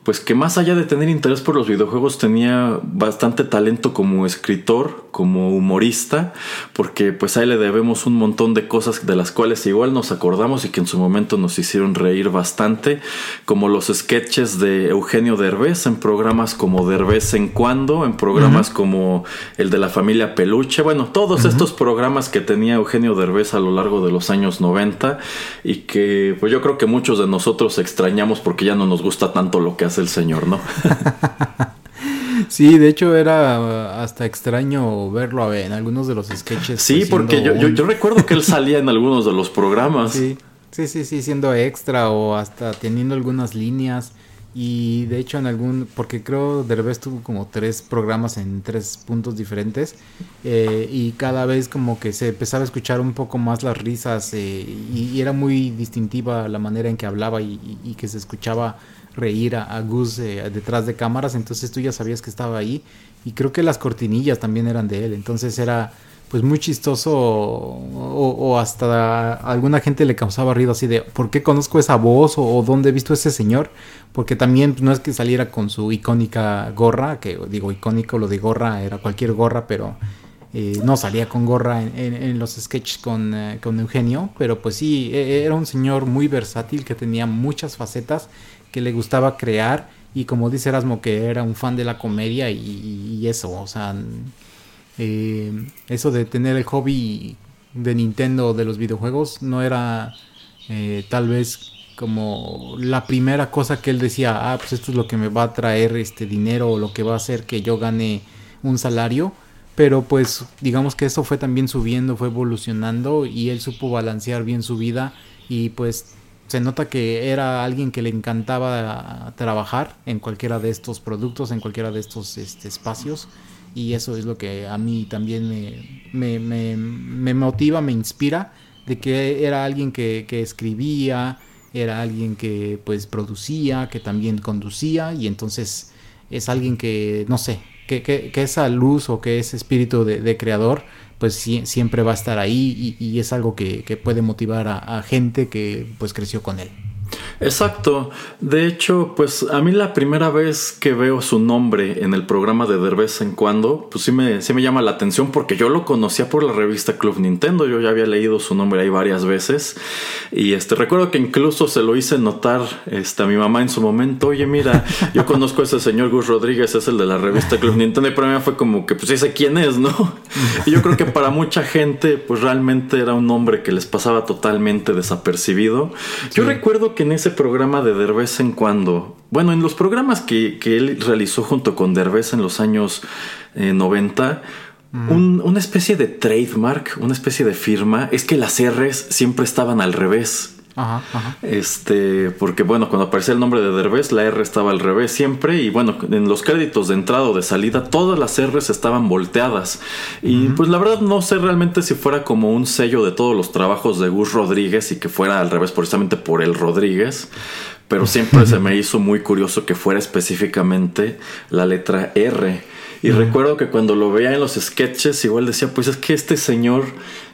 pues que más allá de tener interés por los videojuegos tenía bastante talento como escritor, como humorista, porque pues ahí le debemos un montón de cosas de las cuales igual nos acordamos y que en su momento nos hicieron reír bastante, como los sketches de Eugenio Derbez en programas como Derbez en cuando, en programas como el de la familia Peluche, bueno, todos estos programas que tenía Eugenio Derbez a lo largo de los años 90 y que pues yo creo que muchos de nosotros extrañamos porque ya no nos gusta tanto lo que el señor, ¿no? [laughs] Sí, de hecho era hasta extraño verlo en algunos de los sketches. Sí, pues, porque yo, yo, recuerdo que él [laughs] salía en algunos de los programas. Sí, sí, sí, sí, siendo extra o hasta teniendo algunas líneas. Y de hecho en algún, porque creo Derbez tuvo como tres programas en tres puntos diferentes eh, y cada vez como que se empezaba a escuchar un poco más las risas eh, y, era muy distintiva la manera en que hablaba y que se escuchaba reír a, Gus eh, detrás de cámaras, entonces tú ya sabías que estaba ahí y creo que las cortinillas también eran de él, entonces era pues muy chistoso o, hasta alguna gente le causaba ruido así de ¿por qué conozco esa voz? o, ¿dónde he visto ese señor? Porque también no es que saliera con su icónica gorra, que digo icónico, lo de gorra era cualquier gorra, pero eh, no salía con gorra en, los sketches con, eh, con Eugenio, pero pues sí, e, era un señor muy versátil que tenía muchas facetas que le gustaba crear y como dice Erasmo que era un fan de la comedia y, eso, o sea, eh, eso de tener el hobby de Nintendo de los videojuegos no era eh, tal vez como la primera cosa que él decía, ah, pues esto es lo que me va a traer este dinero o lo que va a hacer que yo gane un salario. Pero pues digamos que eso fue también subiendo, fue evolucionando y él supo balancear bien su vida y pues se nota que era alguien que le encantaba trabajar en cualquiera de estos productos, en cualquiera de estos este, espacios. Y eso es lo que a mí también me, me, motiva, me inspira, de que era alguien que, escribía, era alguien que pues producía, que también conducía, y entonces es alguien que, no sé, que esa luz o que ese espíritu de, creador pues siempre va a estar ahí y, y es algo que, puede motivar a, a, gente que pues creció con él. Exacto. De hecho, pues a mí la primera vez que veo su nombre en el programa de de vez en cuando, pues sí me, sí me llama la atención porque yo lo conocía por la revista Club Nintendo. Yo ya había leído su nombre ahí varias veces. Y este recuerdo que incluso se lo hice notar este, a mi mamá en su momento. Oye, mira, yo conozco a ese señor Gus Rodríguez, es el de la revista Club Nintendo. Y para mí fue como que, pues ese quién es, ¿no? Y yo creo que para mucha gente, pues realmente era un nombre que les pasaba totalmente desapercibido. Yo recuerdo que en ese programa de Derbez en cuando, bueno, en los programas que, él realizó junto con Derbez en los años 90, eh, una especie de trademark, una especie de firma, es que las R's siempre estaban al revés. Este, porque bueno, cuando aparecía el nombre de Derbez, la R estaba al revés siempre. Y bueno, en los créditos de entrada o de salida, todas las R's estaban volteadas. Y pues la verdad no sé realmente si fuera como un sello de todos los trabajos de Gus Rodríguez y que fuera al revés precisamente por el Rodríguez. Pero siempre se me [laughs] hizo muy curioso que fuera específicamente la letra R. Y recuerdo que cuando lo veía en los sketches, igual decía, pues es que este señor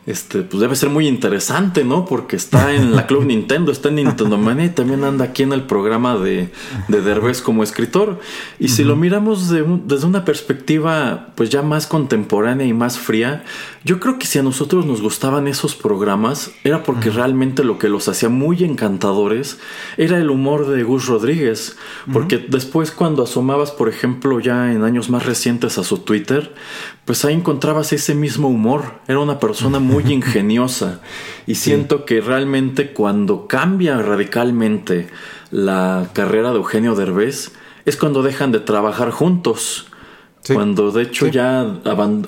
este, pues debe ser muy interesante, ¿no? Porque está en la Club [laughs] Nintendo, está en Nintendo Mania y también anda aquí en el programa de, de Derbez como escritor. Y si lo miramos desde una perspectiva, pues ya más contemporánea y más fría, yo creo que si a nosotros nos gustaban esos programas, era porque realmente lo que los hacía muy encantadores era el humor de Gus Rodríguez. Porque después, cuando asomabas, por ejemplo, ya en años más recientes a su Twitter, pues ahí encontrabas ese mismo humor. Era una persona muy ingeniosa. Y siento que realmente cuando cambia radicalmente la carrera de Eugenio Derbez, es cuando dejan de trabajar juntos. Cuando de hecho ya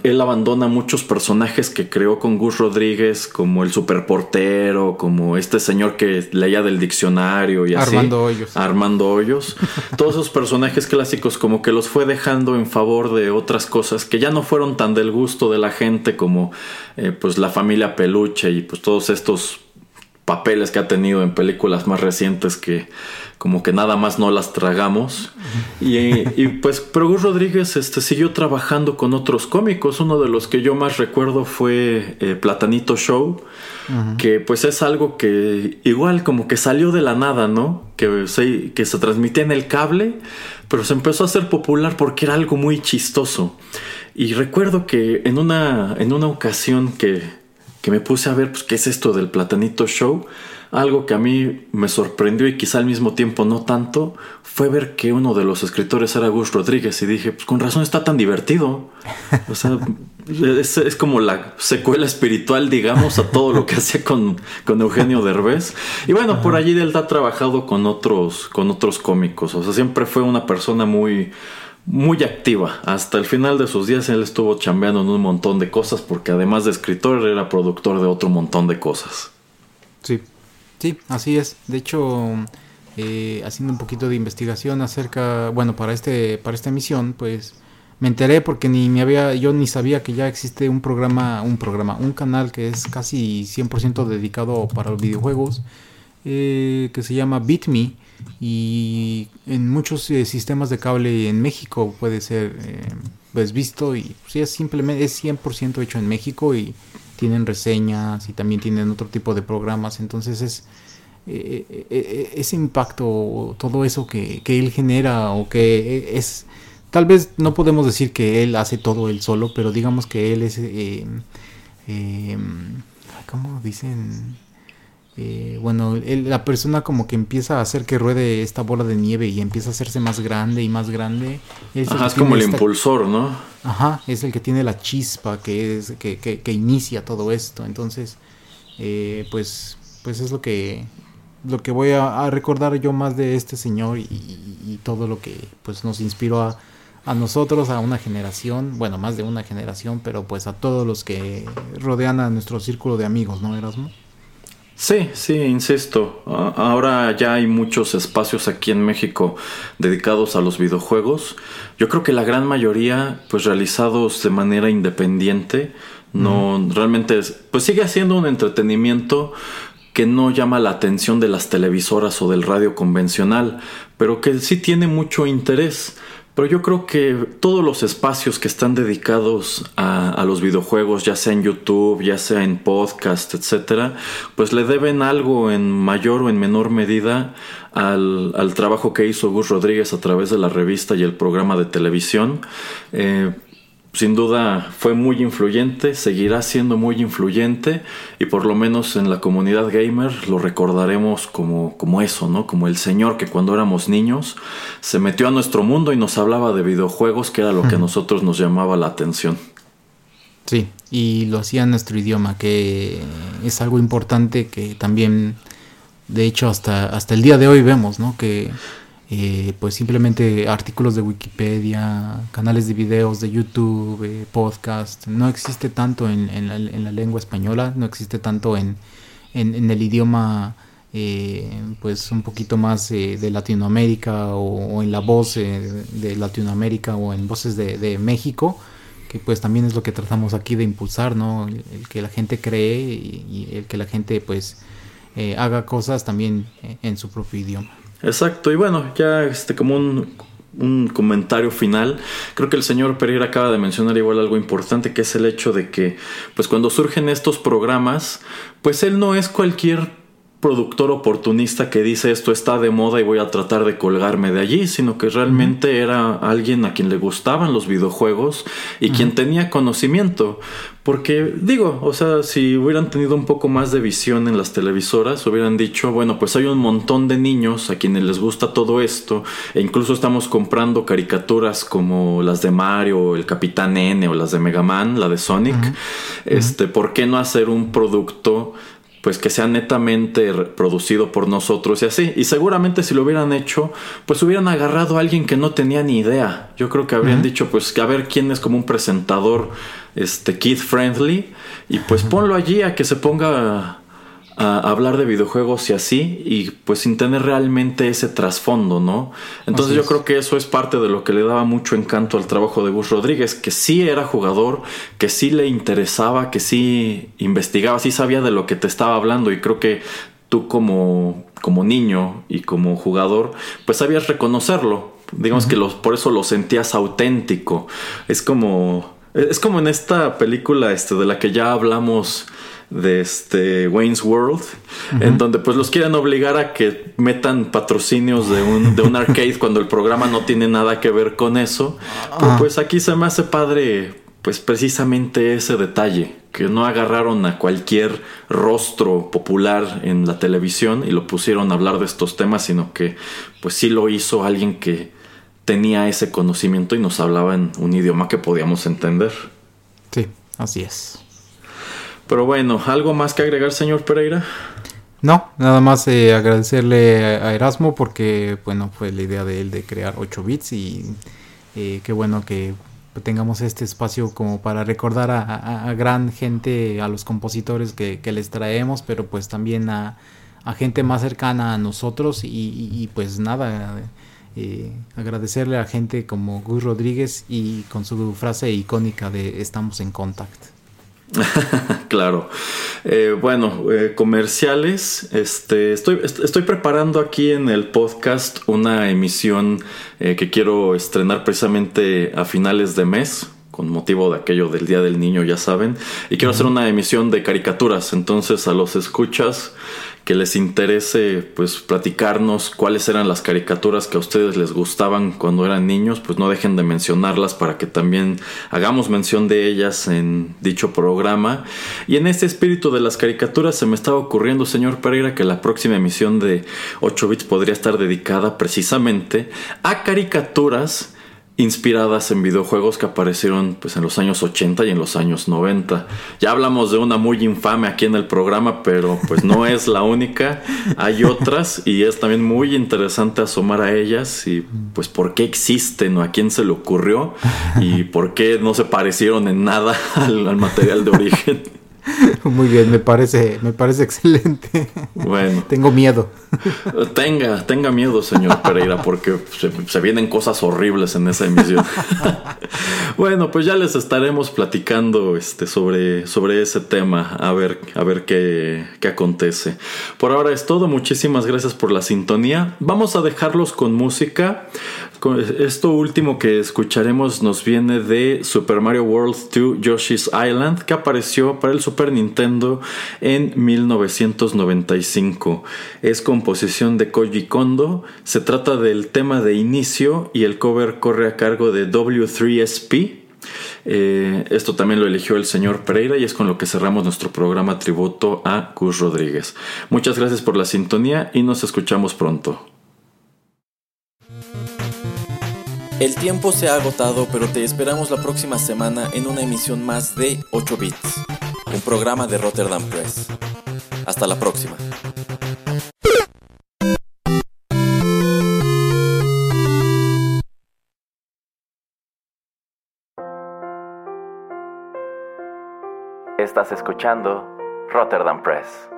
él abandona muchos personajes que creó con Gus Rodríguez, como el superportero, como este señor que leía del diccionario y así. Armando Hoyos. Armando Hoyos. [laughs] Todos esos personajes clásicos como que los fue dejando en favor de otras cosas que ya no fueron tan del gusto de la gente como eh, pues la familia Peluche y pues todos estos papeles que ha tenido en películas más recientes que como que nada más no las tragamos. Y, pues Gus Rodríguez este, siguió trabajando con otros cómicos. Uno de los que yo más recuerdo fue eh, Platanito Show, que pues es algo que igual como que salió de la nada, ¿no? Que se, que se transmitía en el cable, pero se empezó a hacer popular porque era algo muy chistoso. Y recuerdo que en una, en una ocasión que, que me puse a ver, pues, ¿qué es esto del Platanito Show? Algo que a mí me sorprendió y quizá al mismo tiempo no tanto fue ver que uno de los escritores era Gus Rodríguez y dije, pues con razón está tan divertido. O sea, [laughs] es, como la secuela espiritual, digamos, a todo lo que [laughs] hacía con, con Eugenio Derbez. Y bueno, por allí él ha trabajado con otros, con otros cómicos. O sea, siempre fue una persona muy, muy activa. Hasta el final de sus días él estuvo chambeando en un montón de cosas porque además de escritor era productor de otro montón de cosas. Sí. Sí, así es. De hecho, eh, haciendo un poquito de investigación acerca, bueno, para este, para esta emisión, pues me enteré porque ni me había, yo ni sabía que ya existe un programa, un programa, un canal que es casi 100% dedicado para los videojuegos, eh, que se llama BitMe y en muchos eh, sistemas de cable en México puede ser pues visto y sí es simplemente es 100% hecho en México y tienen reseñas y también tienen otro tipo de programas. Entonces es eh, eh, eh, ese impacto, todo eso que, él genera o que es... Tal vez no podemos decir que él hace todo él solo, pero digamos que él es... ¿Cómo dicen? Eh, bueno, la persona como que empieza a hacer que ruede esta bola de nieve y empieza a hacerse más grande y más grande. Es Ajá, es como el impulsor, ¿no? Ajá, es el que tiene la chispa que, es, que, que, inicia todo esto. Entonces, eh, pues, pues es lo que, lo que voy a, recordar yo más de este señor y, todo lo que pues nos inspiró a, a nosotros, a una generación, bueno, más de una generación, pero pues a todos los que rodean a nuestro círculo de amigos, ¿no, Erasmo? Sí, sí, insisto. Ahora ya hay muchos espacios aquí en México dedicados a los videojuegos. Yo creo que la gran mayoría, pues realizados de manera independiente, no realmente, pues sigue siendo un entretenimiento que no llama la atención de las televisoras o del radio convencional, pero que sí tiene mucho interés. Pero yo creo que todos los espacios que están dedicados a, los videojuegos, ya sea en YouTube, ya sea en podcast, etcétera, pues le deben algo en mayor o en menor medida al, al trabajo que hizo Gus Rodríguez a través de la revista y el programa de televisión. Eh, sin duda fue muy influyente, seguirá siendo muy influyente y por lo menos en la comunidad gamer lo recordaremos como, como eso, ¿no? Como el señor que cuando éramos niños se metió a nuestro mundo y nos hablaba de videojuegos, que era lo que a nosotros nos llamaba la atención. Sí, y lo hacía en nuestro idioma, que es algo importante que también, de hecho, hasta, hasta el día de hoy vemos, ¿no? Que eh, pues simplemente artículos de Wikipedia, canales de videos de YouTube, eh, podcast. No existe tanto en, la, lengua española, no existe tanto en, el idioma eh, pues un poquito más de Latinoamérica o, en la voz de Latinoamérica o en voces de, México que pues también es lo que tratamos aquí de impulsar, ¿no? El, que la gente cree y, el que la gente pues haga cosas también en su propio idioma. Exacto, y bueno, ya este como un, un comentario final, creo que el señor Pereira acaba de mencionar igual algo importante, que es el hecho de que, pues cuando surgen estos programas, pues él no es cualquier productor oportunista que dice esto está de moda y voy a tratar de colgarme de allí, sino que realmente era alguien a quien le gustaban los videojuegos y quien tenía conocimiento. Porque digo, o sea, si hubieran tenido un poco más de visión en las televisoras, hubieran dicho, bueno, pues hay un montón de niños a quienes les gusta todo esto, e incluso estamos comprando caricaturas como las de Mario, el Capitán N o las de Mega Man, la de Sonic. Este, ¿por qué no hacer un producto pues que sea netamente producido por nosotros y así. Y seguramente si lo hubieran hecho, pues hubieran agarrado a alguien que no tenía ni idea. Yo creo que habrían dicho, pues a ver quién es como un presentador este kid friendly y pues ponlo allí a que se ponga a hablar de videojuegos y así, y pues sin tener realmente ese trasfondo, ¿no? Entonces yo creo que eso es parte de lo que le daba mucho encanto al trabajo de Gus Rodríguez, que sí era jugador, que sí le interesaba, que sí investigaba, sí sabía de lo que te estaba hablando, y creo que tú como, como niño y como jugador, pues sabías reconocerlo. Digamos que los, por eso lo sentías auténtico. Es como. Es como en esta película este, de la que ya hablamos de este Wayne's World, en donde pues los quieren obligar a que metan patrocinios de un, de un arcade [laughs] cuando el programa no tiene nada que ver con eso. Pero pues aquí se me hace padre pues precisamente ese detalle, que no agarraron a cualquier rostro popular en la televisión y lo pusieron a hablar de estos temas, sino que pues sí lo hizo alguien que tenía ese conocimiento y nos hablaba en un idioma que podíamos entender. Sí, así es. Pero bueno, ¿algo más que agregar, señor Pereira? No, nada más eh, agradecerle a Erasmo porque, bueno, fue la idea de él de crear 8 bits y eh, qué bueno que tengamos este espacio como para recordar a, gran gente, a los compositores que, les traemos, pero pues también a, gente más cercana a nosotros y, pues nada, eh, agradecerle a gente como Gus Rodríguez y con su frase icónica de estamos en contacto. [laughs] claro. Eh, bueno, eh, comerciales. Este, estoy, estoy preparando aquí en el podcast una emisión eh, que quiero estrenar precisamente a finales de mes con motivo de aquello del Día del Niño, ya saben. Y quiero hacer una emisión de caricaturas, entonces a los escuchas que les interese pues platicarnos cuáles eran las caricaturas que a ustedes les gustaban cuando eran niños, pues no dejen de mencionarlas para que también hagamos mención de ellas en dicho programa. Y en este espíritu de las caricaturas se me estaba ocurriendo, señor Pereira, que la próxima emisión de 8 bits podría estar dedicada precisamente a caricaturas inspiradas en videojuegos que aparecieron pues en los años 80 y en los años 90. Ya hablamos de una muy infame aquí en el programa, pero pues no es la única. Hay otras y es también muy interesante asomar a ellas y pues por qué existen o a quién se le ocurrió y por qué no se parecieron en nada [laughs] al, material de origen. [laughs] Muy bien, me parece, me parece excelente. Bueno. [laughs] Tengo miedo. [laughs] Tenga, tenga miedo, señor Pereira, porque se, vienen cosas horribles en esa emisión. bueno, pues ya les estaremos platicando este, sobre, sobre ese tema, a ver, a ver qué, qué acontece. Por ahora es todo, muchísimas gracias por la sintonía. Vamos a dejarlos con música. Esto último que escucharemos nos viene de Super Mario World 2 Yoshi's Island, que apareció para el Super Nintendo en 1995. Es composición de Koji Kondo. Se trata del tema de inicio y el cover corre a cargo de W3SP. Eh, esto también lo eligió el señor Pereira y es con lo que cerramos nuestro programa tributo a Gus Rodríguez. Muchas gracias por la sintonía y nos escuchamos pronto. El tiempo se ha agotado, pero te esperamos la próxima semana en una emisión más de 8 Bits, un programa de Rotterdam Press. Hasta la próxima. Estás escuchando Rotterdam Press.